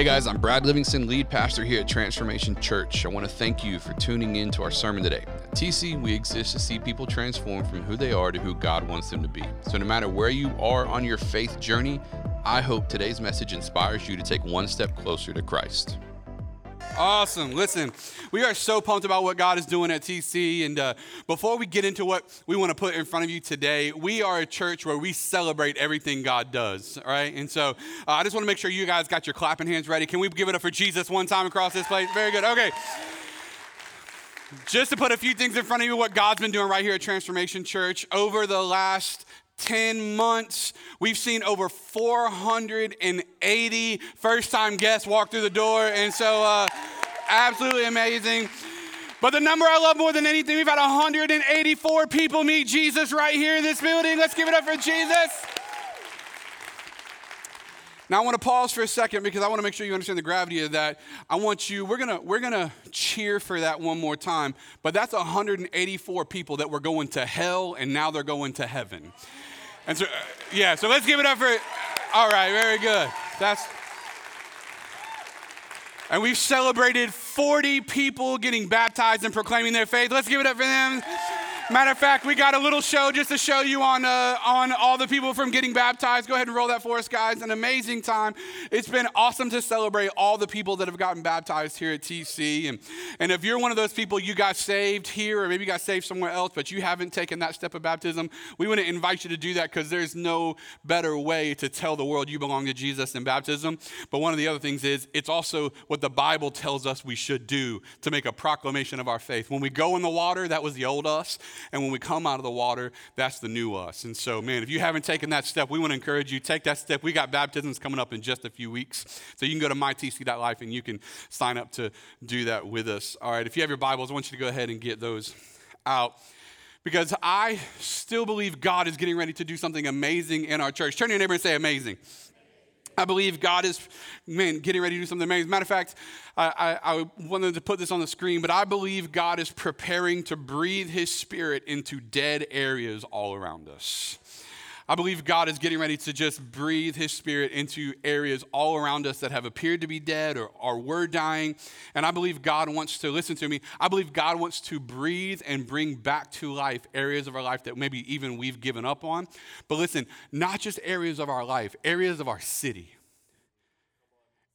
Hey guys, I'm Brad Livingston, lead pastor here at Transformation Church. I want to thank you for tuning in to our sermon today. At TC, we exist to see people transform from who they are to who God wants them to be. So, no matter where you are on your faith journey, I hope today's message inspires you to take one step closer to Christ. Awesome. Listen, we are so pumped about what God is doing at TC. And uh, before we get into what we want to put in front of you today, we are a church where we celebrate everything God does. Right. And so uh, I just want to make sure you guys got your clapping hands ready. Can we give it up for Jesus one time across this place? Very good. Okay. Just to put a few things in front of you, what God's been doing right here at Transformation Church over the last 10 months, we've seen over 480 first time guests walk through the door. And so, uh, absolutely amazing. But the number I love more than anything, we've had 184 people meet Jesus right here in this building. Let's give it up for Jesus. Now I want to pause for a second because I want to make sure you understand the gravity of that. I want you, we're gonna, we're gonna cheer for that one more time, but that's 184 people that were going to hell and now they're going to heaven. And so, uh, yeah, so let's give it up for, all right, very good. That's, and we've celebrated 40 people getting baptized and proclaiming their faith. Let's give it up for them. Matter of fact, we got a little show just to show you on, uh, on all the people from getting baptized. Go ahead and roll that for us, guys. An amazing time. It's been awesome to celebrate all the people that have gotten baptized here at TC. And, and if you're one of those people, you got saved here or maybe you got saved somewhere else, but you haven't taken that step of baptism, we want to invite you to do that because there's no better way to tell the world you belong to Jesus than baptism. But one of the other things is it's also what the Bible tells us we should do to make a proclamation of our faith. When we go in the water, that was the old us. And when we come out of the water, that's the new us. And so, man, if you haven't taken that step, we want to encourage you, take that step. We got baptisms coming up in just a few weeks. So you can go to mytc.life and you can sign up to do that with us. All right, if you have your Bibles, I want you to go ahead and get those out because I still believe God is getting ready to do something amazing in our church. Turn to your neighbor and say, amazing. I believe God is, man, getting ready to do something amazing. Matter of fact, I, I, I, wanted to put this on the screen, but I believe God is preparing to breathe His Spirit into dead areas all around us. I believe God is getting ready to just breathe His Spirit into areas all around us that have appeared to be dead or, or were dying. And I believe God wants to, listen to me, I believe God wants to breathe and bring back to life areas of our life that maybe even we've given up on. But listen, not just areas of our life, areas of our city,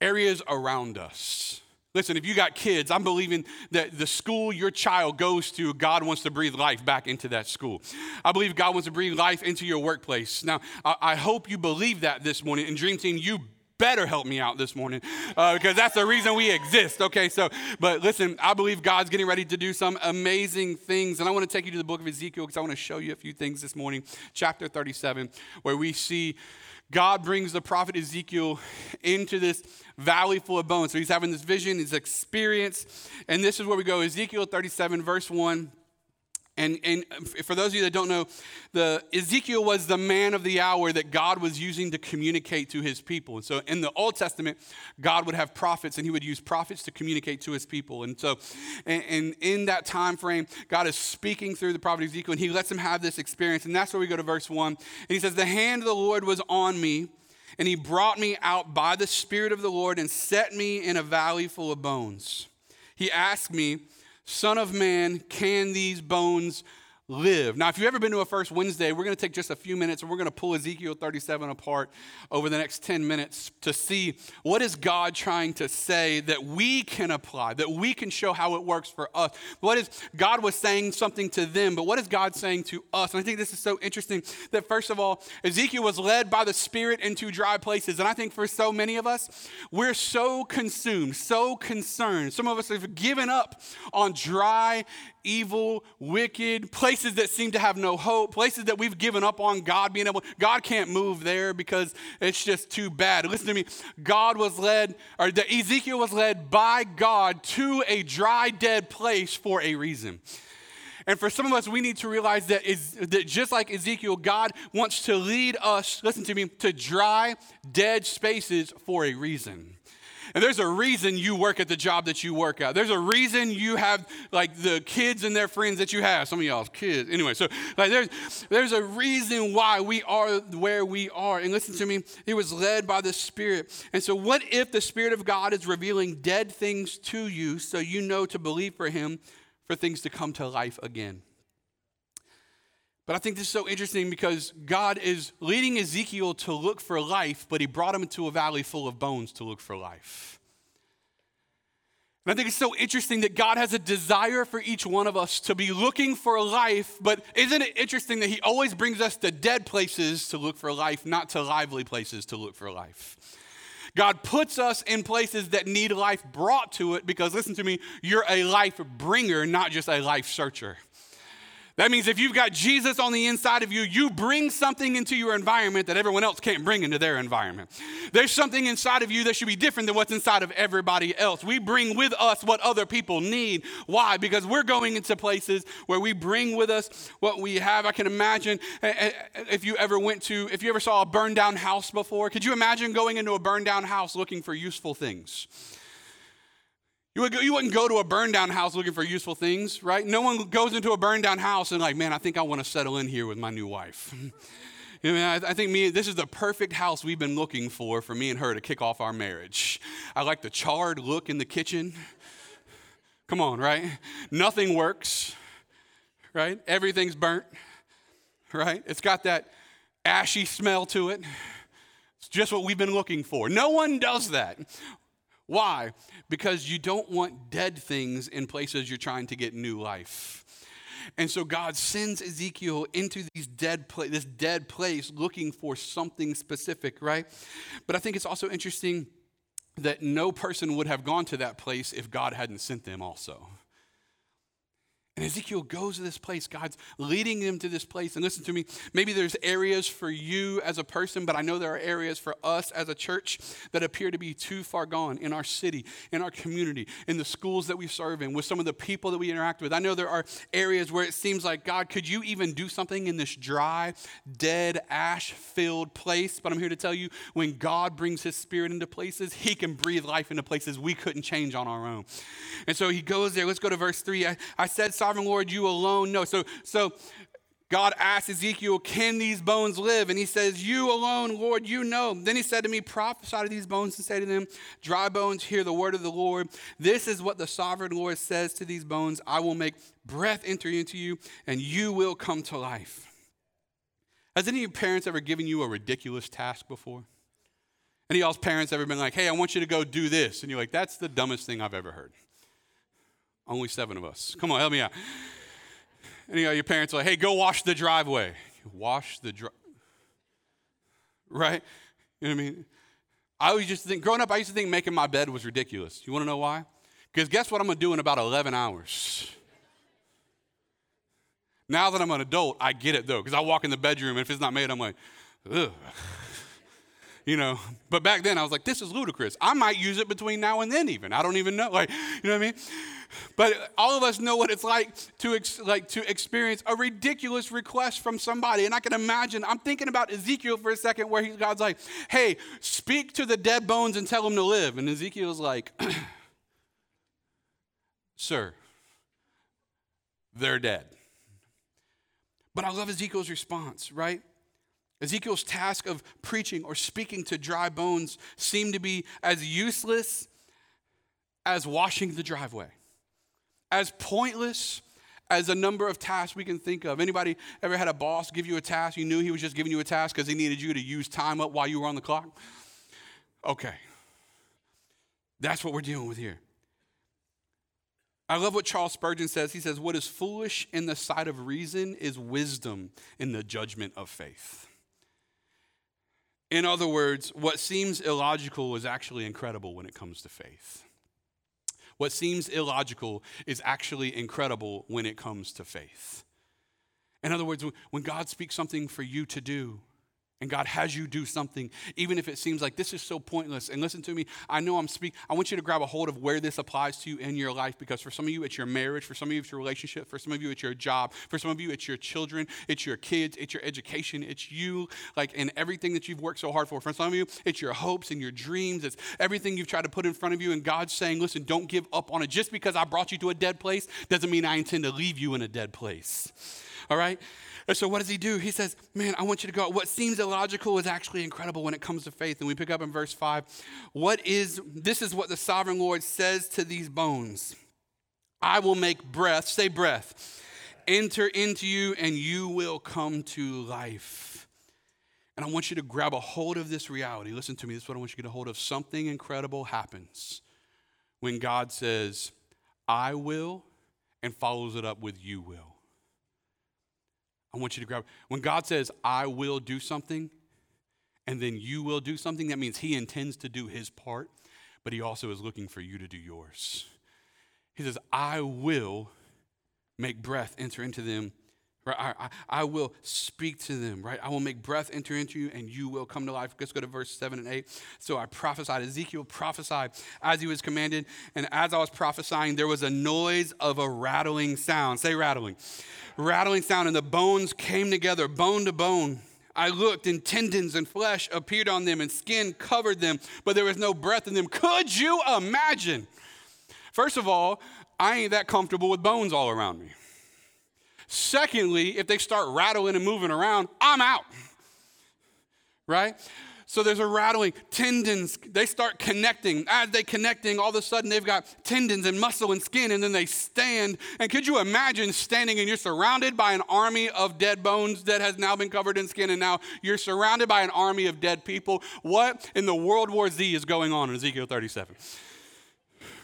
areas around us. Listen, if you got kids, I'm believing that the school your child goes to, God wants to breathe life back into that school. I believe God wants to breathe life into your workplace. Now, I, hope you believe that this morning. And Dream Team, you better help me out this morning uh, because that's the reason we exist. Okay, so, but listen, I believe God's getting ready to do some amazing things. And I want to take you to the book of Ezekiel because I want to show you a few things this morning. Chapter 37, where we see God brings the prophet Ezekiel into this valley full of bones. So he's having this vision, his experience. And this is where we go Ezekiel 37, verse 1. And, and for those of you that don't know, the, Ezekiel was the man of the hour that God was using to communicate to his people. And so in the Old Testament, God would have prophets and he would use prophets to communicate to his people. And so and, and in that time frame, God is speaking through the prophet Ezekiel and he lets him have this experience. And that's where we go to verse 1. And he says, The hand of the Lord was on me, and he brought me out by the Spirit of the Lord and set me in a valley full of bones. He asked me, Son of man, can these bones live. Now, if you've ever been to a First Wednesday, we're going to take just a few minutes and we're going to pull Ezekiel 37 apart over the next 10 minutes to see what is God trying to say that we can apply, that we can show how it works for us. What is God was saying something to them, but what is God saying to us? And I think this is so interesting that first of all, Ezekiel was led by the Spirit into dry places. And I think for so many of us, we're so consumed, so concerned. Some of us have given up on dry evil, wicked, places that seem to have no hope, places that we've given up on God being able, God can't move there because it's just too bad. Listen to me. God was led, or the Ezekiel was led by God to a dry, dead place for a reason. And for some of us, we need to realize that, is, that just like Ezekiel, God wants to lead us, listen to me, to dry, dead spaces for a reason. And there's a reason you work at the job that you work at. There's a reason you have like the kids and their friends that you have. Some of y'all's kids. Anyway, so like there's there's a reason why we are where we are. And listen to me, he was led by the Spirit. And so what if the Spirit of God is revealing dead things to you so you know to believe for him for things to come to life again? But I think this is so interesting because God is leading Ezekiel to look for life, but he brought him into a valley full of bones to look for life. And I think it's so interesting that God has a desire for each one of us to be looking for life, but isn't it interesting that He always brings us to dead places to look for life, not to lively places to look for life? God puts us in places that need life brought to it because, listen to me, you're a life bringer, not just a life searcher. That means if you've got Jesus on the inside of you, you bring something into your environment that everyone else can't bring into their environment. There's something inside of you that should be different than what's inside of everybody else. We bring with us what other people need. Why? Because we're going into places where we bring with us what we have. I can imagine eh, eh, if you ever went to, if you ever saw a burned down house before, could you imagine going into a burned down house looking for useful things? You, would go, you wouldn't go to a burn down house looking for useful things, right? No one goes into a burn down house and, like, man, I think I want to settle in here with my new wife. I, I think me, this is the perfect house we've been looking for for me and her to kick off our marriage. I like the charred look in the kitchen. Come on, right? Nothing works, right? Everything's burnt, right? It's got that ashy smell to it. It's just what we've been looking for. No one does that. Why? Because you don't want dead things in places you're trying to get new life. And so God sends Ezekiel into these dead pla- this dead place looking for something specific, right? But I think it's also interesting that no person would have gone to that place if God hadn't sent them also. And Ezekiel goes to this place. God's leading him to this place. And listen to me, maybe there's areas for you as a person, but I know there are areas for us as a church that appear to be too far gone in our city, in our community, in the schools that we serve in, with some of the people that we interact with. I know there are areas where it seems like, God, could you even do something in this dry, dead, ash filled place? But I'm here to tell you, when God brings his spirit into places, he can breathe life into places we couldn't change on our own. And so he goes there. Let's go to verse 3. I, I said, sovereign Lord, you alone know. So, so God asked Ezekiel, Can these bones live? And he says, You alone, Lord, you know. Then he said to me, Prophesy to these bones and say to them, Dry bones, hear the word of the Lord. This is what the sovereign Lord says to these bones I will make breath enter into you, and you will come to life. Has any of your parents ever given you a ridiculous task before? Any of y'all's parents ever been like, Hey, I want you to go do this? And you're like, That's the dumbest thing I've ever heard. Only seven of us. Come on, help me out. And your parents are like, hey, go wash the driveway. Wash the drive. Right? You know what I mean? I always just think, growing up, I used to think making my bed was ridiculous. You want to know why? Because guess what I'm going to do in about 11 hours? Now that I'm an adult, I get it though, because I walk in the bedroom and if it's not made, I'm like, ugh you know. But back then I was like, this is ludicrous. I might use it between now and then, even. I don't even know. Like, you know what I mean? But all of us know what it's like to ex- like to experience a ridiculous request from somebody. And I can imagine, I'm thinking about Ezekiel for a second, where he, God's like, hey, speak to the dead bones and tell them to live. And Ezekiel's like, sir, they're dead. But I love Ezekiel's response, right? Ezekiel's task of preaching or speaking to dry bones seemed to be as useless as washing the driveway, as pointless as a number of tasks we can think of. Anybody ever had a boss give you a task? You knew he was just giving you a task because he needed you to use time up while you were on the clock? Okay. That's what we're dealing with here. I love what Charles Spurgeon says. He says, What is foolish in the sight of reason is wisdom in the judgment of faith. In other words, what seems illogical is actually incredible when it comes to faith. What seems illogical is actually incredible when it comes to faith. In other words, when God speaks something for you to do, and God has you do something, even if it seems like this is so pointless. And listen to me, I know I'm speaking. I want you to grab a hold of where this applies to you in your life because for some of you, it's your marriage. For some of you, it's your relationship. For some of you, it's your job. For some of you, it's your children. It's your kids. It's your education. It's you, like, and everything that you've worked so hard for. For some of you, it's your hopes and your dreams. It's everything you've tried to put in front of you. And God's saying, listen, don't give up on it. Just because I brought you to a dead place doesn't mean I intend to leave you in a dead place. All right? And so what does he do? He says, Man, I want you to go. What seems illogical is actually incredible when it comes to faith. And we pick up in verse 5. What is this is what the sovereign Lord says to these bones. I will make breath, say breath, enter into you, and you will come to life. And I want you to grab a hold of this reality. Listen to me, this is what I want you to get a hold of. Something incredible happens when God says, I will, and follows it up with, You will. I want you to grab. When God says, I will do something, and then you will do something, that means He intends to do His part, but He also is looking for you to do yours. He says, I will make breath enter into them Right? I, I, I, will speak to them, right? I will make breath enter into you and you will come to life. Let's go to verse 7 and 8. So I prophesied. Ezekiel prophesied as he was commanded. And as I was prophesying, there was a noise of a rattling sound. Say rattling. Rattling sound. And the bones came together, bone to bone. I looked, and tendons and flesh appeared on them, and skin covered them, but there was no breath in them. Could you imagine? First of all, I ain't that comfortable with bones all around me. Secondly, if they start rattling and moving around, I'm out. Right? So there's a rattling, tendons, they start connecting. As they connecting, all of a sudden they've got tendons and muscle and skin, and then they stand. And could you imagine standing and you're surrounded by an army of dead bones that has now been covered in skin, and now you're surrounded by an army of dead people? What in the World War Z is going on in Ezekiel 37?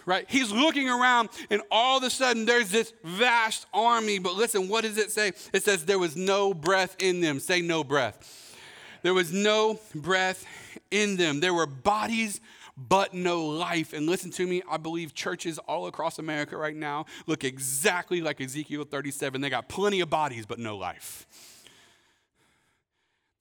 Right? He's looking around, and all of a sudden there's this vast army. But listen, what does it say? It says there was no breath in them. Say no breath. There was no breath in them. There were bodies, but no life. And listen to me, I believe churches all across America right now look exactly like Ezekiel 37. They got plenty of bodies, but no life.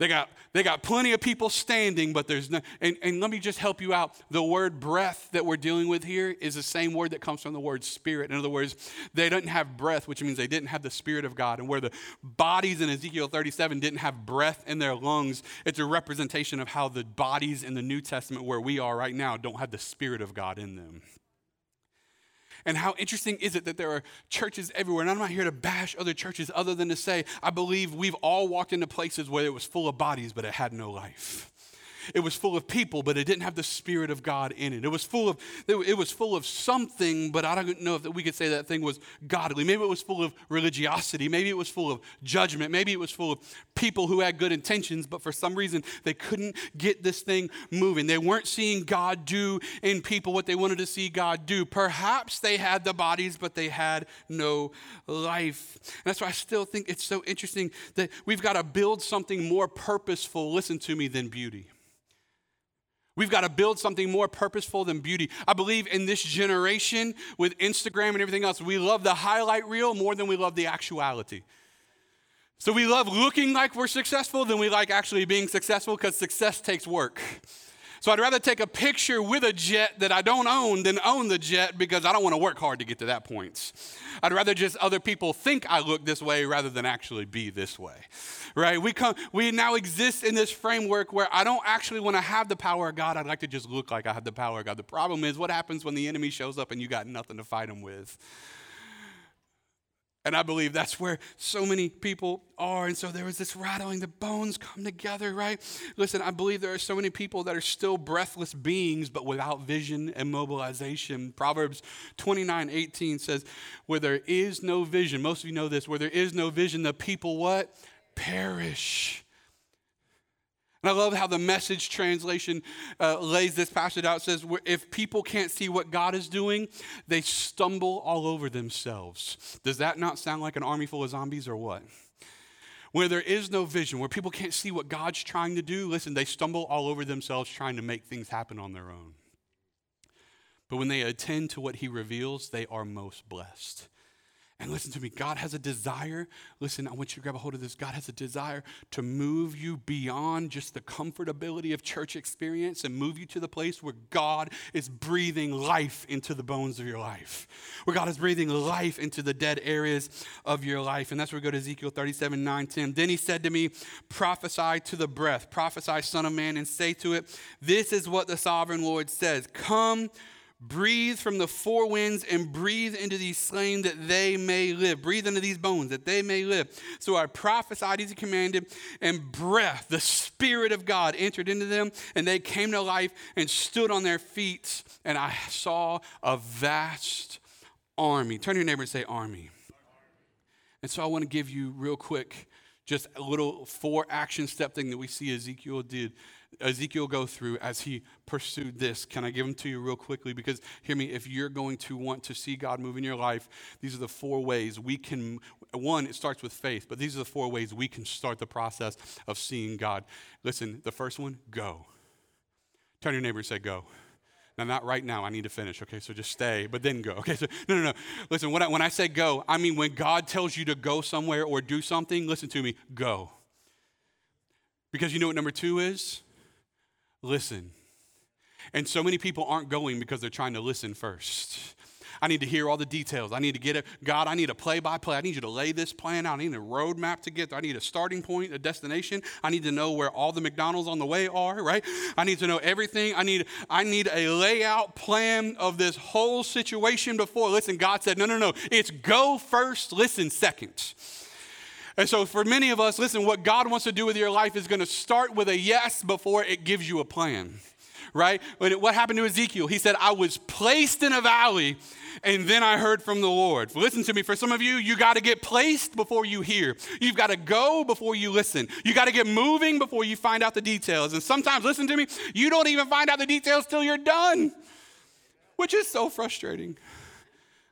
They got, they got plenty of people standing, but there's no. And, and let me just help you out. The word breath that we're dealing with here is the same word that comes from the word spirit. In other words, they didn't have breath, which means they didn't have the spirit of God. And where the bodies in Ezekiel 37 didn't have breath in their lungs, it's a representation of how the bodies in the New Testament, where we are right now, don't have the spirit of God in them. And how interesting is it that there are churches everywhere? And I'm not here to bash other churches other than to say, I believe we've all walked into places where it was full of bodies, but it had no life. It was full of people, but it didn't have the Spirit of God in it. It was full of, it was full of something, but I don't know if we could say that thing was godly. Maybe it was full of religiosity. Maybe it was full of judgment. Maybe it was full of people who had good intentions, but for some reason they couldn't get this thing moving. They weren't seeing God do in people what they wanted to see God do. Perhaps they had the bodies, but they had no life. And that's why I still think it's so interesting that we've got to build something more purposeful, listen to me, than beauty. We've got to build something more purposeful than beauty. I believe in this generation with Instagram and everything else, we love the highlight reel more than we love the actuality. So we love looking like we're successful than we like actually being successful because success takes work. So I'd rather take a picture with a jet that I don't own than own the jet because I don't want to work hard to get to that point. I'd rather just other people think I look this way rather than actually be this way right? We come, we now exist in this framework where I don't actually want to have the power of God. I'd like to just look like I have the power of God. The problem is, what happens when the enemy shows up and you got nothing to fight him with? And I believe that's where so many people are. And so there was this rattling, the bones come together, right? Listen, I believe there are so many people that are still breathless beings, but without vision and mobilization. Proverbs 29 18 says, Where there is no vision, most of you know this, where there is no vision, the people what? perish. And I love how the message translation uh, lays this passage out. It says, if people can't see what God is doing, they stumble all over themselves. Does that not sound like an army full of zombies or what? Where there is no vision, where people can't see what God's trying to do, listen, they stumble all over themselves trying to make things happen on their own. But when they attend to what He reveals, they are most blessed. And listen to me, God has a desire. Listen, I want you to grab a hold of this. God has a desire to move you beyond just the comfortability of church experience and move you to the place where God is breathing life into the bones of your life, where God is breathing life into the dead areas of your life. And that's where we go to Ezekiel 37 9 10. Then he said to me, Prophesy to the breath, prophesy, Son of Man, and say to it, This is what the sovereign Lord says Come Breathe from the four winds and breathe into these slain that they may live. Breathe into these bones that they may live. So I prophesied as he commanded, and breath, the Spirit of God, entered into them, and they came to life and stood on their feet. And I saw a vast army. Turn to your neighbor and say, Army. And so I want to give you, real quick, just a little four action step thing that we see Ezekiel did Ezekiel go through as he pursued this. Can I give them to you real quickly? Because hear me, if you're going to want to see God move in your life, these are the four ways we can. One, it starts with faith, but these are the four ways we can start the process of seeing God. Listen, the first one, go. Turn your neighbor and say, go. Now, not right now. I need to finish. Okay, so just stay, but then go. Okay, so no, no, no. Listen, when I, when I say go, I mean when God tells you to go somewhere or do something, listen to me, go. Because you know what number two is? Listen. And so many people aren't going because they're trying to listen first. I need to hear all the details. I need to get it. God, I need a play by play. I need you to lay this plan out. I need a roadmap to get there. I need a starting point, a destination. I need to know where all the McDonald's on the way are, right? I need to know everything. I need, I need a layout plan of this whole situation before. Listen, God said, no, no, no. It's go first, listen second. And so, for many of us, listen, what God wants to do with your life is going to start with a yes before it gives you a plan, right? What happened to Ezekiel? He said, I was placed in a valley and then I heard from the Lord. Listen to me. For some of you, you got to get placed before you hear. You've got to go before you listen. You got to get moving before you find out the details. And sometimes, listen to me, you don't even find out the details till you're done, which is so frustrating.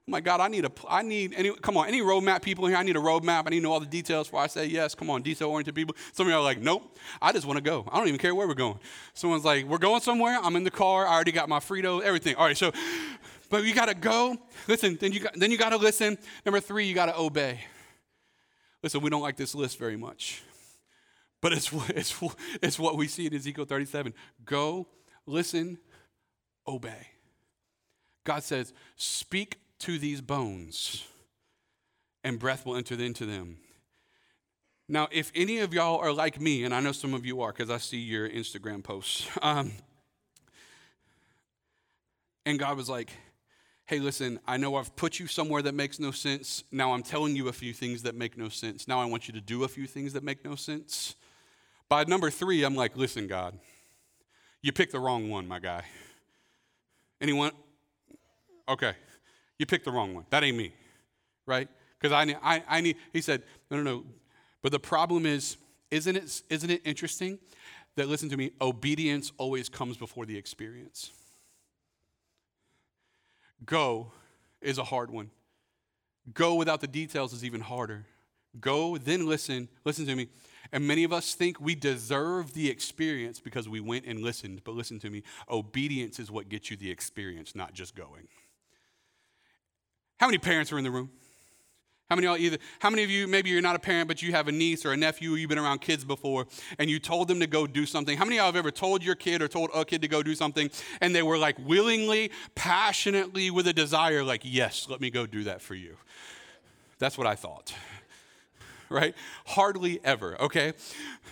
Oh my God, I need a, I need, any, come on, any roadmap people here? I need a roadmap. I need to know all the details before I say yes. Come on, detail oriented people. Some of you are like, nope, I just want to go. I don't even care where we're going. Someone's like, we're going somewhere. I'm in the car. I already got my Frito, everything. All right, so, but you got to go. Listen, then you got, then you got to listen. Number three, you got to obey. Listen, we don't like this list very much, but it's, it's, it's what we see in Ezekiel 37. Go, listen, obey. God says, speak to these bones, and breath will enter into them. Now, if any of y'all are like me, and I know some of you are because I see your Instagram posts, um, and God was like, hey, listen, I know I've put you somewhere that makes no sense. Now I'm telling you a few things that make no sense. Now I want you to do a few things that make no sense. By number three, I'm like, listen, God, you picked the wrong one, my guy. Anyone? Okay. You picked the wrong one. That ain't me, right? Because I, I, I need, he said, no, no, no. But the problem is, isn't it, isn't it interesting that, listen to me, obedience always comes before the experience? Go is a hard one. Go without the details is even harder. Go, then listen. Listen to me. And many of us think we deserve the experience because we went and listened. But listen to me obedience is what gets you the experience, not just going. How many parents are in the room? How many, of either, how many of you, maybe you're not a parent, but you have a niece or a nephew, you've been around kids before, and you told them to go do something? How many of y'all have ever told your kid or told a kid to go do something, and they were like willingly, passionately, with a desire, like, yes, let me go do that for you? That's what I thought right? Hardly ever, okay?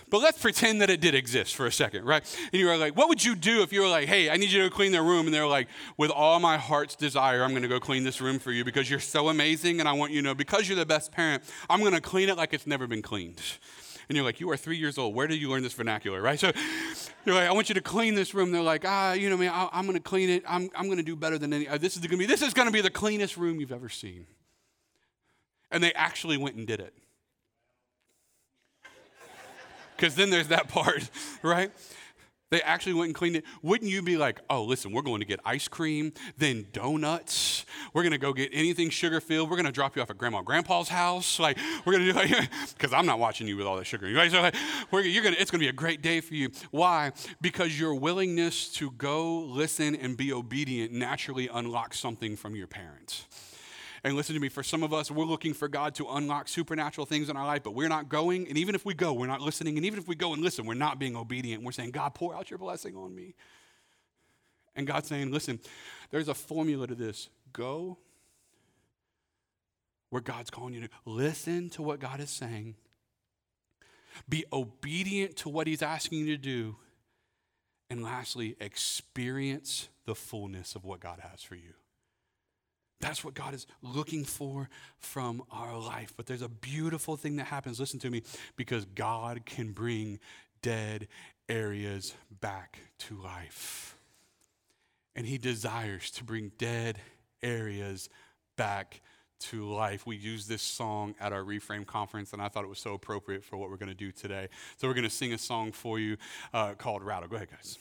But let's pretend that it did exist for a second, right? And you were like, what would you do if you were like, hey, I need you to clean their room? And they're like, with all my heart's desire, I'm gonna go clean this room for you because you're so amazing and I want you to know, because you're the best parent, I'm gonna clean it like it's never been cleaned. And you're like, you are three years old. Where did you learn this vernacular, right? So you're like, I want you to clean this room. They're like, ah, you know, man, I, am going to clean it. I'm, I'm going to do better than any. Uh, this is going to be. This is going to be the cleanest room you've ever seen. And they actually went and did it because then there's that part, right? They actually went and cleaned it. Wouldn't you be like, oh, listen, we're going to get ice cream, then donuts. We're going to go get anything sugar filled. We're going to drop you off at grandma and grandpa's house. Like, we're going to do like, because I'm not watching you with all that sugar. Right? So like, you're gonna, it's going to be a great day for you. Why? Because your willingness to go, listen, and be obedient naturally unlocks something from your parents. And listen to me, for some of us, we're looking for God to unlock supernatural things in our life, but we're not going. And even if we go, we're not listening. And even if we go and listen, we're not being obedient. We're saying, God, pour out your blessing on me. And God's saying, listen, there's a formula to this. Go where God's calling you to. Listen to what God is saying. Be obedient to what He's asking you to do. And lastly, experience the fullness of what God has for you. That's what God is looking for from our life. But there's a beautiful thing that happens, listen to me, because God can bring dead areas back to life. And He desires to bring dead areas back to life. We used this song at our Reframe conference, and I thought it was so appropriate for what we're going to do today. So we're going to sing a song for you uh, called Rattle. Go ahead, guys.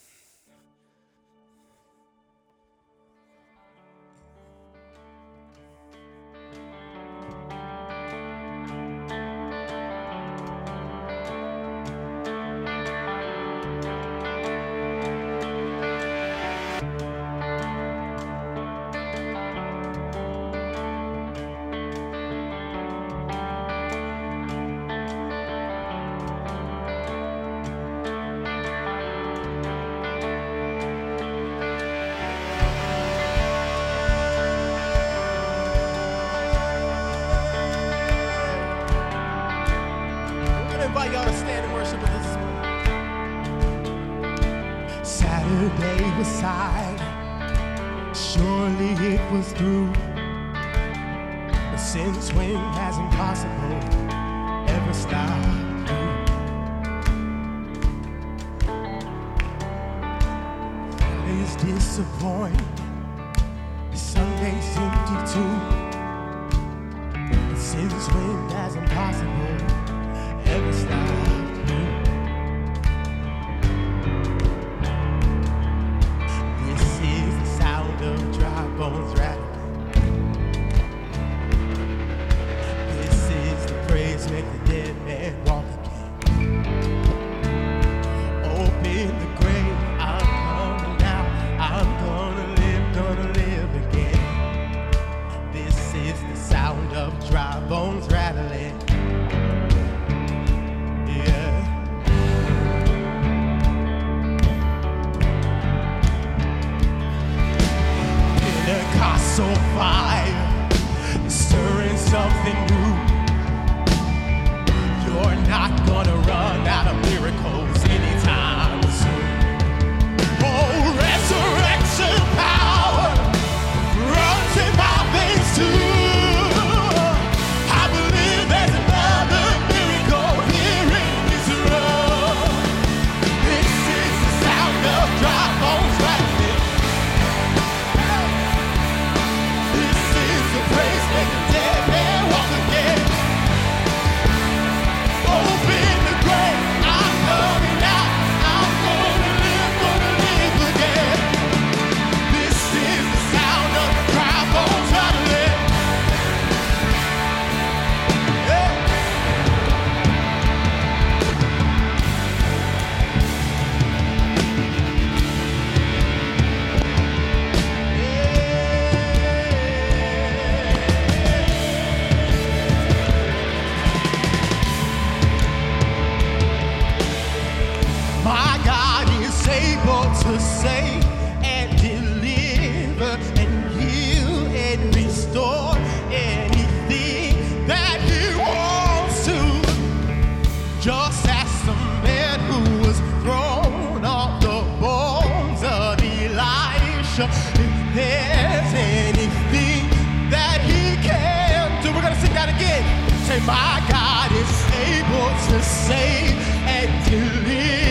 my God is able to save and deliver.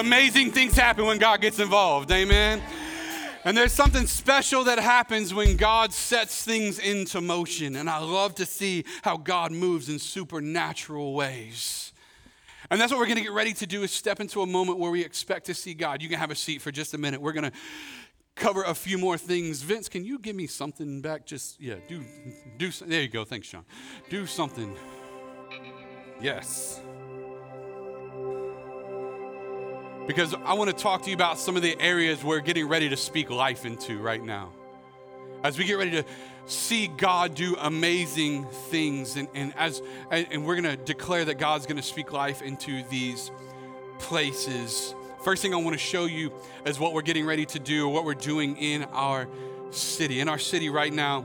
Amazing things happen when God gets involved. Amen. And there's something special that happens when God sets things into motion. And I love to see how God moves in supernatural ways. And that's what we're going to get ready to do is step into a moment where we expect to see God. You can have a seat for just a minute. We're going to cover a few more things. Vince, can you give me something back? Just yeah, do do something. there you go. Thanks, Sean. Do something. Yes. Because I want to talk to you about some of the areas we're getting ready to speak life into right now. As we get ready to see God do amazing things, and, and as and we're going to declare that God's going to speak life into these places. First thing I want to show you is what we're getting ready to do, what we're doing in our city. In our city right now,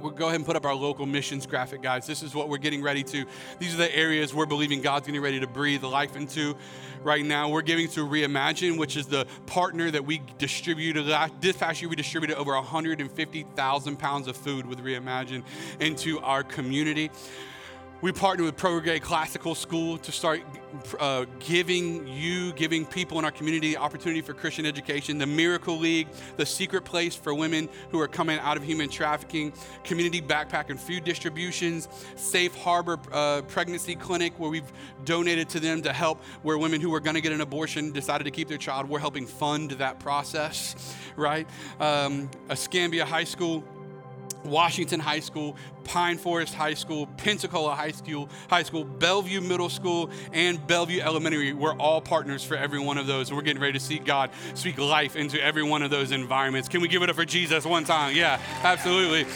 We'll go ahead and put up our local missions graphic, guys. This is what we're getting ready to. These are the areas we're believing God's getting ready to breathe life into right now. We're giving to Reimagine, which is the partner that we distributed. This past year, we distributed over 150,000 pounds of food with Reimagine into our community. We partnered with Prograde Classical School to start uh, giving you, giving people in our community opportunity for Christian education. The Miracle League, the secret place for women who are coming out of human trafficking, community backpack and food distributions, Safe Harbor uh, Pregnancy Clinic, where we've donated to them to help where women who were going to get an abortion decided to keep their child. We're helping fund that process, right? Um, Escambia High School Washington High School, Pine Forest High School, Pensacola High School, High School, Bellview Middle School, and Bellview Elementary. We're all partners for every one of those. We're getting ready to see God speak life into every one of those environments. Can we give it up for Jesus one time? Yeah, absolutely.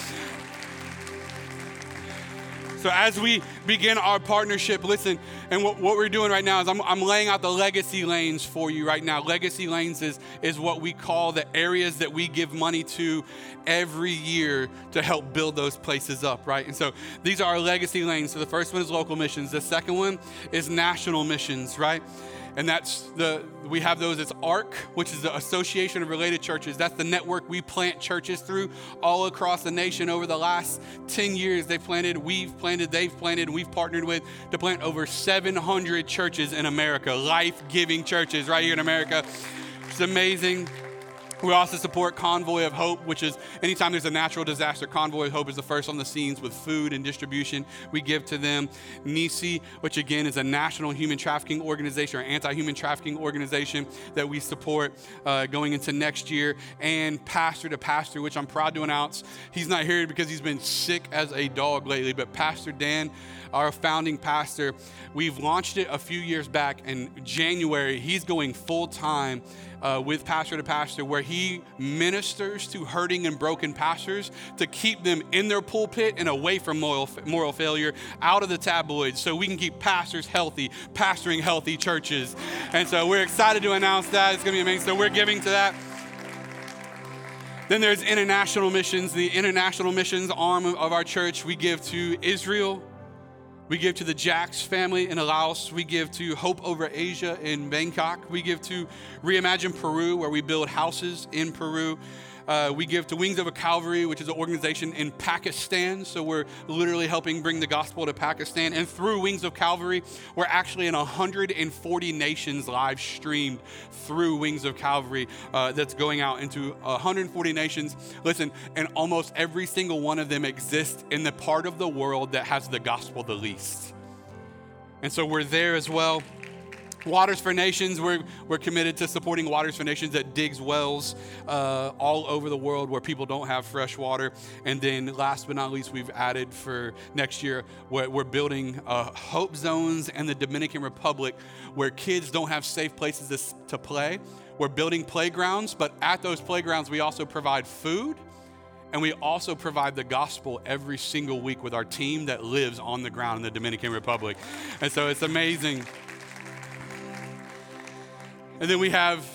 So as we begin our partnership, listen, and what, what we're doing right now is I'm, I'm laying out the legacy lanes for you right now. Legacy lanes is, is what we call the areas that we give money to every year to help build those places up, right? And so these are our legacy lanes. So the first one is local missions. The second one is national missions, right? And that's the we have those it's ARC, which is the Association of Related Churches. That's the network we plant churches through all across the nation over the last 10 years. They've planted, we've planted, they've planted, we've partnered with to plant over 700 churches in America, life-giving churches right here in America. It's amazing. We also support Convoy of Hope, which is anytime there's a natural disaster, Convoy of Hope is the first on the scenes with food and distribution. We give to them. Nisi, which again is a national human trafficking organization or anti human trafficking organization that we support uh, going into next year. And Pastor to Pastor, which I'm proud to announce. He's not here because he's been sick as a dog lately, but Pastor Dan our founding pastor. We've launched it a few years back in January. He's going full time uh, with Pastor to Pastor, where he ministers to hurting and broken pastors to keep them in their pulpit and away from moral, moral failure, out of the tabloids, so we can keep pastors healthy, pastoring healthy churches. And so we're excited to announce that. It's going to be amazing. So we're giving to that. Then there's international missions, the international missions arm of our church. We give to Israel, we give to the Jacks family in Laos. We give to Hope Over Asia in Bangkok. We give to Reimagine Peru, where we build houses in Peru. Uh, we give to Wings of a Calvary, which is an organization in Pakistan. So we're literally helping bring the gospel to Pakistan. And through Wings of Calvary, we're actually in 140 nations live streamed through Wings of Calvary uh, that's going out into 140 nations. Listen, and almost every single one of them exists in the part of the world that has the gospel the least. And so we're there as well. Waters for Nations, we're, we're committed to supporting Waters for Nations that digs wells uh, all over the world where people don't have fresh water. And then last but not least, we've added for next year, we're, we're building uh, hope zones in the Dominican Republic where kids don't have safe places to, to play. We're building playgrounds, but at those playgrounds, we also provide food. And we also provide the gospel every single week with our team that lives on the ground in the Dominican Republic. And so it's amazing. And then we have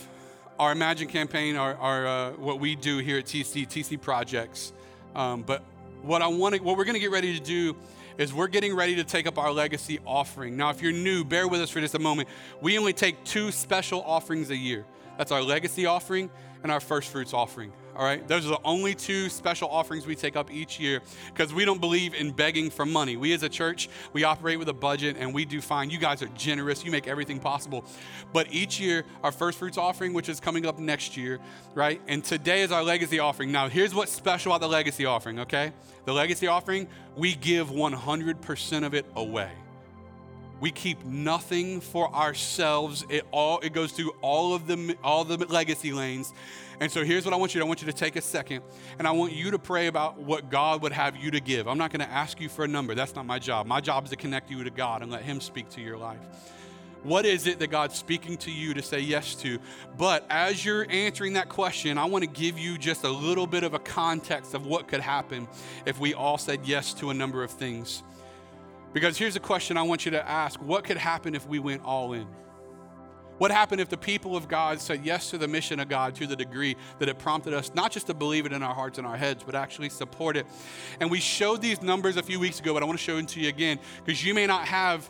our Imagine campaign, our, our uh, what we do here at TC, TC Projects. Um, but what I want what we're going to get ready to do is we're getting ready to take up our legacy offering. Now, if you're new, bear with us for just a moment. We only take two special offerings a year. That's our legacy offering and our first fruits offering. All right, those are the only two special offerings we take up each year because we don't believe in begging for money. We as a church, we operate with a budget and we do fine. You guys are generous, you make everything possible. But each year, our first fruits offering, which is coming up next year, right? And today is our legacy offering. Now, here's what's special about the legacy offering, okay? The legacy offering, we give 100% of it away. We keep nothing for ourselves. It all it goes through all of the all the legacy lanes. And so here's what I want you to I want you to take a second and I want you to pray about what God would have you to give. I'm not going to ask you for a number. That's not my job. My job is to connect you to God and let him speak to your life. What is it that God's speaking to you to say yes to? But as you're answering that question, I want to give you just a little bit of a context of what could happen if we all said yes to a number of things. Because here's a question I want you to ask What could happen if we went all in? What happened if the people of God said yes to the mission of God to the degree that it prompted us not just to believe it in our hearts and our heads, but actually support it? And we showed these numbers a few weeks ago, but I want to show them to you again because you may not have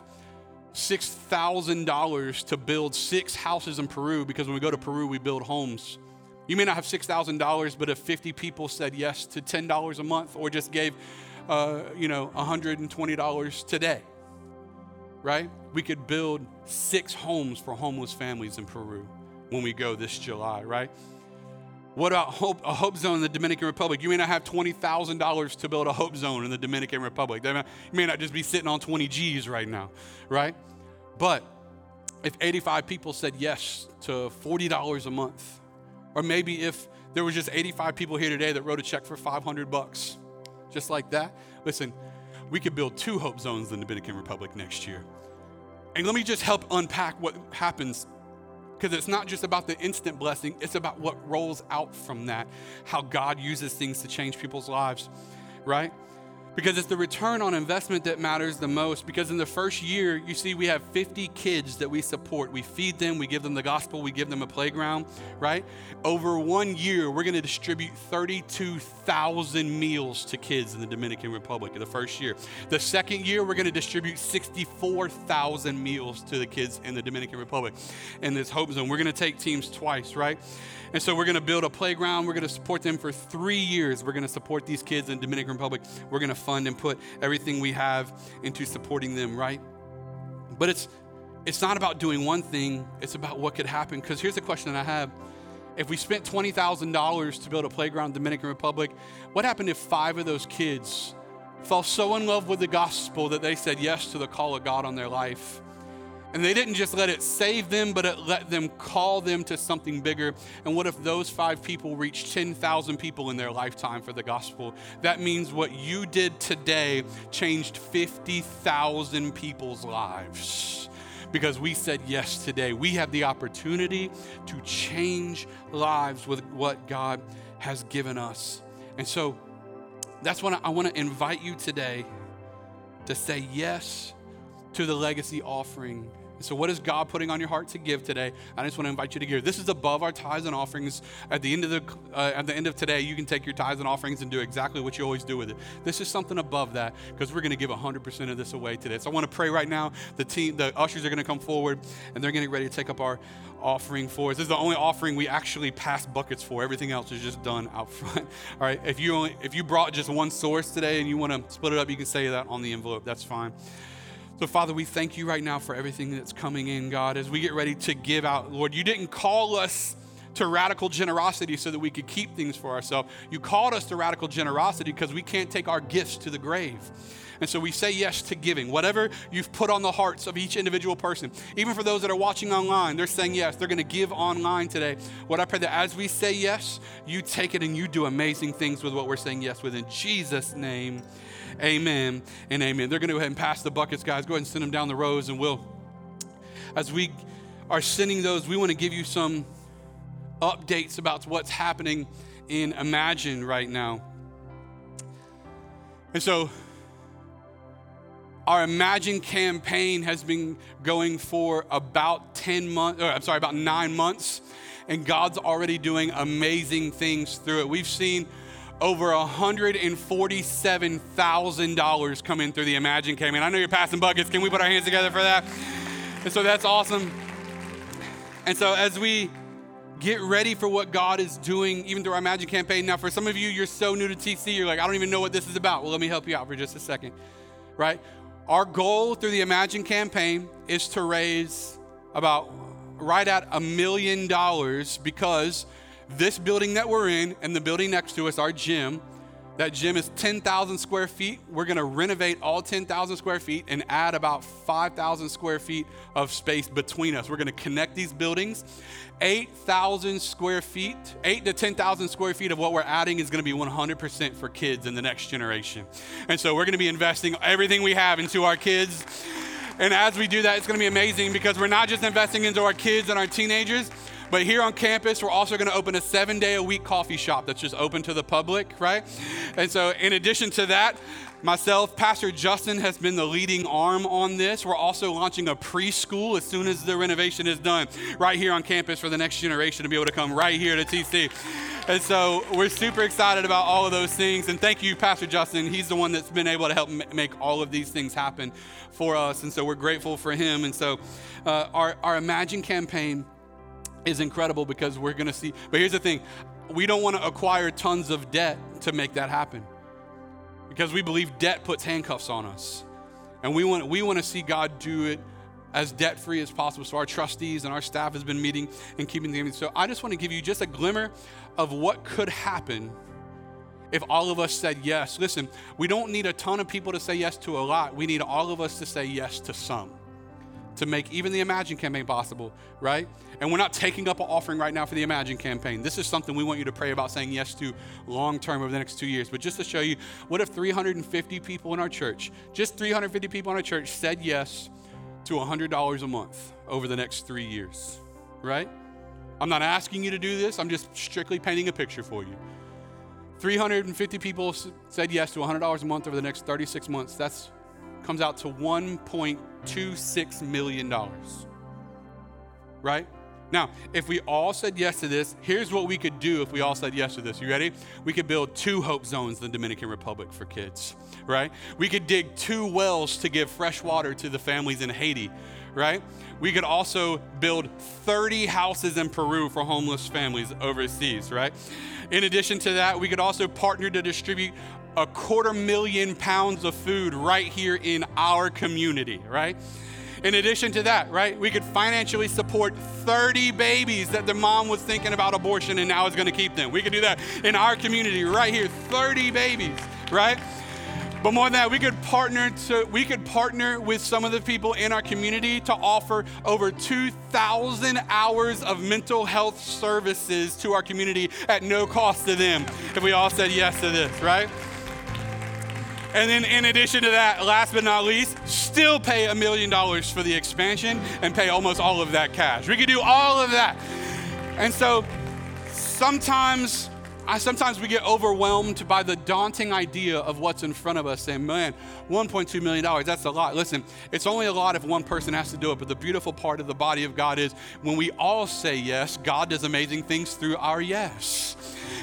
$6,000 to build six houses in Peru because when we go to Peru, we build homes. You may not have $6,000, but if 50 people said yes to $10 a month or just gave uh, you know, $120 today, right? We could build six homes for homeless families in Peru when we go this July, right? What about hope, a hope zone in the Dominican Republic? You may not have $20,000 to build a hope zone in the Dominican Republic. You may not just be sitting on 20 G's right now, right? But if 85 people said yes to $40 a month, or maybe if there was just 85 people here today that wrote a check for 500 bucks, just like that. Listen, we could build two hope zones in the Dominican Republic next year. And let me just help unpack what happens because it's not just about the instant blessing, it's about what rolls out from that, how God uses things to change people's lives, right? Because it's the return on investment that matters the most. Because in the first year, you see, we have 50 kids that we support. We feed them, we give them the gospel, we give them a playground, right? Over one year, we're going to distribute 32,000 meals to kids in the Dominican Republic in the first year. The second year, we're going to distribute 64,000 meals to the kids in the Dominican Republic in this Hope Zone. We're going to take teams twice, right? And so we're going to build a playground. We're going to support them for three years. We're going to support these kids in Dominican Republic. We're going to fund and put everything we have into supporting them, right? But it's it's not about doing one thing, it's about what could happen. Because here's the question that I have. If we spent $20,000 to build a playground in Dominican Republic, what happened if five of those kids fell so in love with the gospel that they said yes to the call of God on their life? And they didn't just let it save them, but it let them call them to something bigger. And what if those five people reached 10,000 people in their lifetime for the gospel? That means what you did today changed 50,000 people's lives. Because we said yes today. We have the opportunity to change lives with what God has given us. And so that's what I want to invite you today to say yes to the legacy offering so, what is God putting on your heart to give today? I just want to invite you to give. This is above our tithes and offerings. At the end of the uh, at the end of today, you can take your tithes and offerings and do exactly what you always do with it. This is something above that because we're going to give 100% of this away today. So, I want to pray right now. The team, the ushers are going to come forward and they're getting ready to take up our offering for us. This is the only offering we actually pass buckets for. Everything else is just done out front. All right. If you only if you brought just one source today and you want to split it up, you can say that on the envelope. That's fine. So, Father, we thank you right now for everything that's coming in, God, as we get ready to give out. Lord, you didn't call us to radical generosity so that we could keep things for ourselves. You called us to radical generosity because we can't take our gifts to the grave. And so we say yes to giving. Whatever you've put on the hearts of each individual person, even for those that are watching online, they're saying yes. They're going to give online today. What I pray that as we say yes, you take it and you do amazing things with what we're saying yes with. In Jesus' name, Amen and amen. They're going to go ahead and pass the buckets, guys. Go ahead and send them down the rows, and we'll, as we are sending those, we want to give you some updates about what's happening in Imagine right now. And so, our Imagine campaign has been going for about 10 months, I'm sorry, about nine months, and God's already doing amazing things through it. We've seen over $147,000 coming through the Imagine campaign. I know you're passing buckets. Can we put our hands together for that? And so that's awesome. And so as we Get ready for what God is doing, even through our Imagine campaign. Now, for some of you, you're so new to TC, you're like, I don't even know what this is about. Well, let me help you out for just a second, right? Our goal through the Imagine campaign is to raise about right at a million dollars because this building that we're in and the building next to us, our gym, that gym is 10,000 square feet. We're going to renovate all 10,000 square feet and add about 5,000 square feet of space between us. We're going to connect these buildings. 8,000 square feet, 8 to 10,000 square feet of what we're adding is going to be 100% for kids in the next generation. And so we're going to be investing everything we have into our kids. And as we do that, it's going to be amazing because we're not just investing into our kids and our teenagers, but here on campus, we're also going to open a seven day a week coffee shop that's just open to the public, right? And so, in addition to that, myself, Pastor Justin has been the leading arm on this. We're also launching a preschool as soon as the renovation is done, right here on campus for the next generation to be able to come right here to TC. And so we're super excited about all of those things. And thank you, Pastor Justin. He's the one that's been able to help make all of these things happen for us. And so we're grateful for him. And so uh, our, our Imagine campaign is incredible because we're going to see. But here's the thing we don't want to acquire tons of debt to make that happen because we believe debt puts handcuffs on us. And we want, we want to see God do it as debt free as possible. So our trustees and our staff has been meeting and keeping the game. So I just want to give you just a glimmer of what could happen if all of us said yes. Listen, we don't need a ton of people to say yes to a lot. We need all of us to say yes to some to make even the Imagine campaign possible, right? And we're not taking up an offering right now for the Imagine campaign. This is something we want you to pray about saying yes to long term over the next two years. But just to show you, what if 350 people in our church, just 350 people in our church, said yes to $100 a month over the next three years, right? I'm not asking you to do this, I'm just strictly painting a picture for you. 350 people said yes to $100 a month over the next 36 months. That's comes out to 1.26 million dollars. Right? Now, if we all said yes to this, here's what we could do if we all said yes to this. You ready? We could build two hope zones in the Dominican Republic for kids, right? We could dig two wells to give fresh water to the families in Haiti, right? We could also build 30 houses in Peru for homeless families overseas, right? In addition to that, we could also partner to distribute a quarter million pounds of food right here in our community, right? In addition to that, right, we could financially support 30 babies that the mom was thinking about abortion and now is going to keep them. We could do that in our community right here, 30 babies, right? But more than that, we could partner to we could partner with some of the people in our community to offer over 2,000 hours of mental health services to our community at no cost to them if we all said yes to this, right? And then, in addition to that, last but not least, still pay a million dollars for the expansion and pay almost all of that cash. We could do all of that. And so sometimes, I, sometimes we get overwhelmed by the daunting idea of what's in front of us, saying, man, $1.2 million, that's a lot. Listen, it's only a lot if one person has to do it, but the beautiful part of the body of God is when we all say yes, God does amazing things through our yes.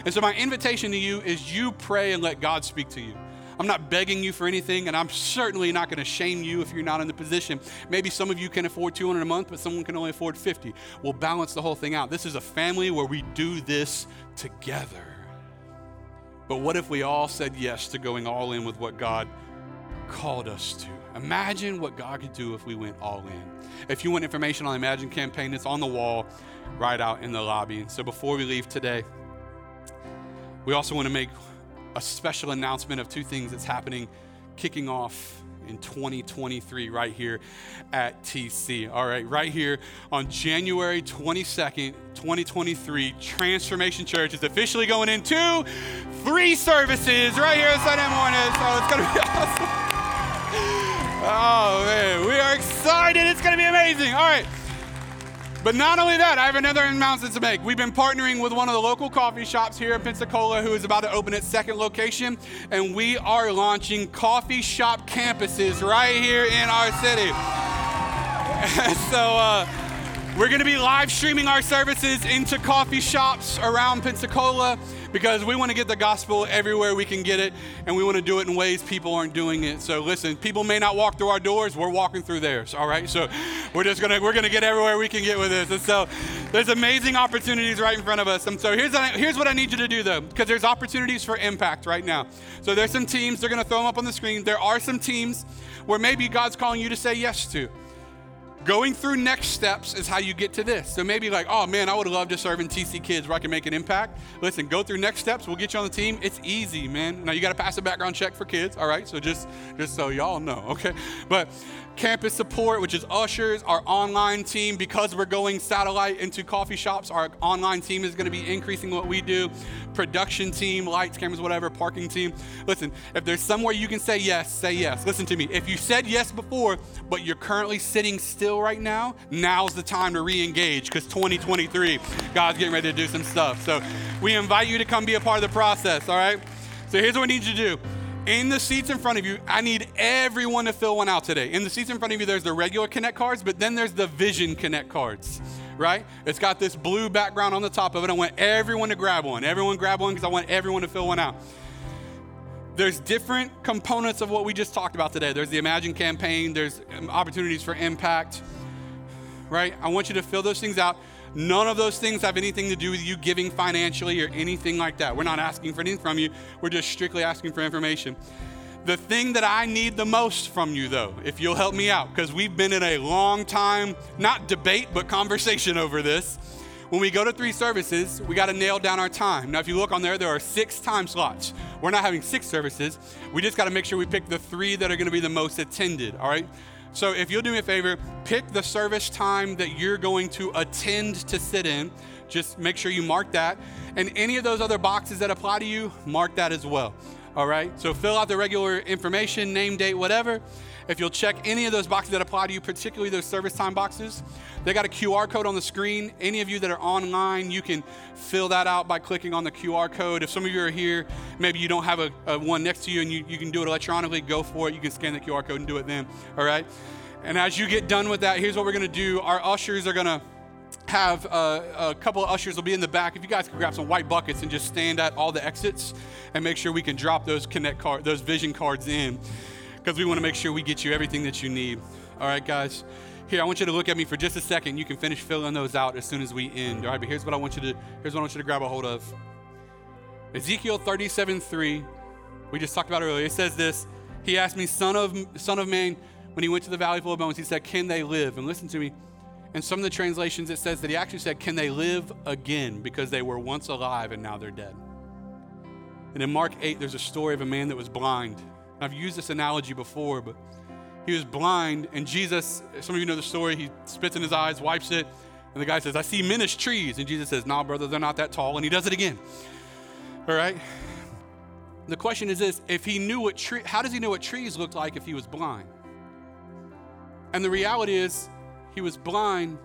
And so, my invitation to you is you pray and let God speak to you. I'm not begging you for anything, and I'm certainly not going to shame you if you're not in the position. Maybe some of you can afford 200 a month, but someone can only afford 50. We'll balance the whole thing out. This is a family where we do this together. But what if we all said yes to going all in with what God called us to? Imagine what God could do if we went all in. If you want information on the Imagine campaign, it's on the wall right out in the lobby. And so before we leave today, we also want to make a special announcement of two things that's happening kicking off in 2023 right here at TC. All right, right here on January 22nd, 2023, Transformation Church is officially going into three services right here Sunday morning. So oh, it's going to be awesome. Oh, man, we are excited. It's going to be amazing. All right. But not only that, I have another announcement to make. We've been partnering with one of the local coffee shops here in Pensacola who is about to open its second location, and we are launching coffee shop campuses right here in our city. so, uh, We're going to be live streaming our services into coffee shops around Pensacola because we want to get the gospel everywhere we can get it, and we want to do it in ways people aren't doing it. So listen, people may not walk through our doors, we're walking through theirs. All right, so we're just gonna we're gonna get everywhere we can get with this. And so there's amazing opportunities right in front of us. And so here's here's what I need you to do though, because there's opportunities for impact right now. So there's some teams they're gonna throw them up on the screen. There are some teams where maybe God's calling you to say yes to. Going through next steps is how you get to this. So maybe like, oh man, I would love to serve in TC Kids where I can make an impact. Listen, go through next steps. We'll get you on the team. It's easy, man. Now you got to pass a background check for kids. All right. So just just so y'all know, okay. But campus support, which is ushers, our online team, because we're going satellite into coffee shops, our online team is going to be increasing what we do. Production team, lights, cameras, whatever, parking team. Listen, if there's somewhere you can say yes, say yes. Listen to me. If you said yes before, but you're currently sitting still right now, now's the time to re engage because 2023, God's getting ready to do some stuff. So we invite you to come be a part of the process, all right? So here's what we need you to do in the seats in front of you, I need everyone to fill one out today. In the seats in front of you, there's the regular Connect cards, but then there's the Vision Connect cards, right? It's got this blue background on the top of it. I want everyone to grab one. Everyone grab one because I want everyone to fill one out. There's different components of what we just talked about today. There's the Imagine campaign, there's um, opportunities for impact, right? I want you to fill those things out. None of those things have anything to do with you giving financially or anything like that. We're not asking for anything from you, we're just strictly asking for information. The thing that I need the most from you, though, if you'll help me out, because we've been in a long time, not debate, but conversation over this. When we go to three services, we got to nail down our time. Now, if you look on there, there are six time slots. We're not having six services. We just got to make sure we pick the three that are going to be the most attended, all right? So if you'll do me a favor, pick the service time that you're going to attend to sit in. Just make sure you mark that. And any of those other boxes that apply to you, mark that as well. All right? So fill out the regular information, name, date, whatever. If you'll check any of those boxes that apply to you, particularly those service time boxes, they got a QR code on the screen. Any of you that are online, you can fill that out by clicking on the QR code. If some of you are here, maybe you don't have a, a one next to you and you, you can do it electronically, go for it. You can scan the QR code and do it then. All right? And as you get done with that, here's what we're to do. Our ushers are to have uh, a couple of ushers will be in the back. If you guys could grab some white buckets and just stand at all the exits and make sure we can drop those connect card, those vision cards in because we want to make sure we get you everything that you need. All right, guys. Here, I want you to look at me for just a second. You can finish filling those out as soon as we end. All right, but here's what I want you to here's what I want you to grab a hold of. Ezekiel 37, 3. We just talked about earlier. It says this. He asked me, Son of Son of Man, when he went to the valley full of bones, he said, Can they live? And listen to me. In some of the translations, it says that he actually said, Can they live again? Because they were once alive and now they're dead. And in Mark 8, there's a story of a man that was blind. I've used this analogy before, but he was blind, and Jesus, some of you know the story, he spits in his eyes, wipes it, and the guy says, I see men as trees. And Jesus says, Nah, brother, they're not that tall. And he does it again. All right? The question is this if he knew what tree, how does he know what trees looked like if he was blind? And the reality is, he was blind.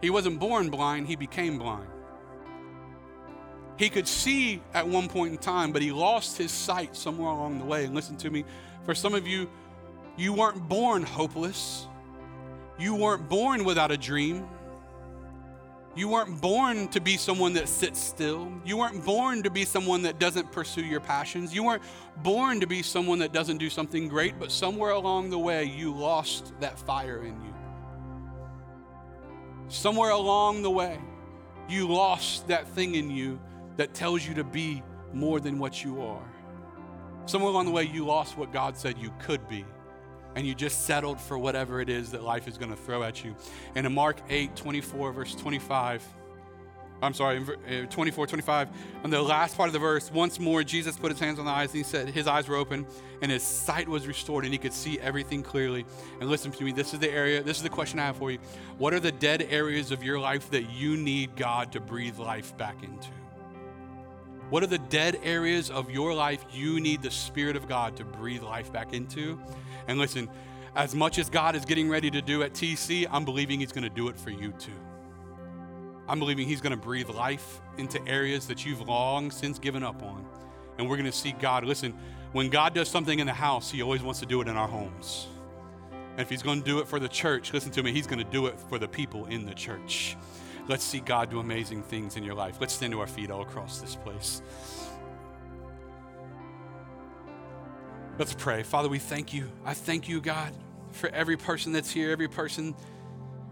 He wasn't born blind, he became blind. He could see at one point in time, but he lost his sight somewhere along the way. And listen to me, for some of you, you weren't born hopeless. You weren't born without a dream. You weren't born to be someone that sits still. You weren't born to be someone that doesn't pursue your passions. You weren't born to be someone that doesn't do something great, but somewhere along the way, you lost that fire in you. Somewhere along the way, you lost that thing in you that tells you to be more than what you are. Somewhere along the way, you lost what God said you could be, and you just settled for whatever it is that life is going to throw at you. And in Mark 8, 24, verse 25, I'm sorry, uh, 24, 25, on the last part of the verse, once more Jesus put his hands on the eyes and he said his eyes were open and his sight was restored and he could see everything clearly. And listen to me, this is the area, this is the question I have for you. What are the dead areas of your life that you need God to breathe life back into? What are the dead areas of your life you need the Spirit of God to breathe life back into? And listen, as much as God is getting ready to do at TC, I'm believing He's going to do it for you too. I'm believing He's going to breathe life into areas that you've long since given up on. And we're going to see God. Listen, when God does something in the house, He always wants to do it in our homes. And if he's going to do it for the church, listen to me, he's going to do it for the people in the church. Let's see God do amazing things in your life. Let's stand to our feet all across this place. Let's pray. Father, we thank you. I thank you, God, for every person that's here, every person,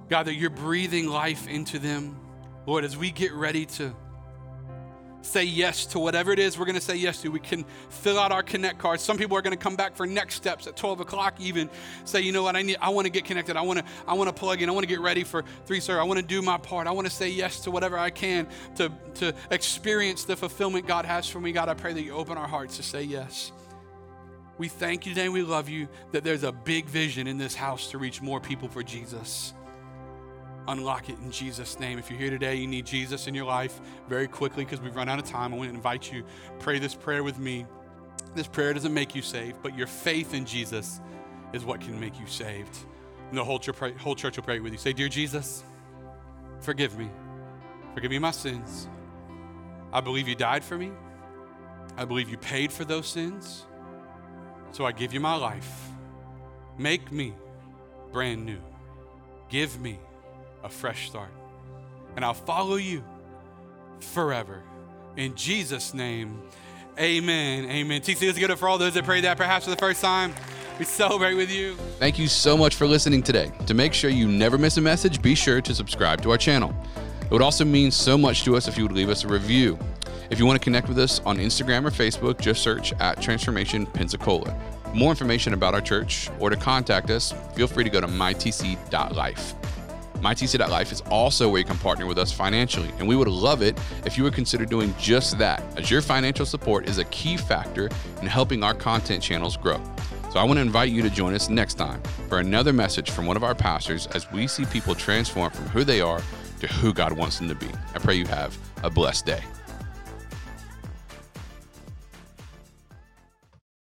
God, that you're breathing life into them. Lord, as we get ready to say yes to whatever it is we're going to say yes to. We can fill out our connect cards. Some people are going to come back for next steps at 12 o'clock. Even say, you know what, I need. I want to get connected. I want to. I want to plug in. I want to get ready for three sir. I want to do my part. I want to say yes to whatever I can to to experience the fulfillment God has for me. God, I pray that you open our hearts to say yes. We thank you today. We love you that there's a big vision in this house to reach more people for Jesus unlock it in Jesus' name. If you're here today, you need Jesus in your life very quickly because we've run out of time. I want to invite you, pray this prayer with me. This prayer doesn't make you saved, but your faith in Jesus is what can make you saved. And the whole church, whole church will pray with you. Say, Dear Jesus, forgive me. Forgive me my sins. I believe you died for me. I believe you paid for those sins. So I give you my life. Make me brand new. Give me a fresh start. And I'll follow you forever. In Jesus' name, amen. Amen. TC, let's get it for all those that prayed that perhaps for the first time. We celebrate with you. Thank you so much for listening today. To make sure you never miss a message, be sure to subscribe to our channel. It would also mean so much to us if you would leave us a review. If you want to connect with us on Instagram or Facebook, just search at Transformation Pensacola. For more information about our church or to contact us, feel free to go to mytc.life. MyTC.life is also where you can partner with us financially, and we would love it if you would consider doing just that, as your financial support is a key factor in helping our content channels grow. So I want to invite you to join us next time for another message from one of our pastors as we see people transform from who they are to who God wants them to be. I pray you have a blessed day.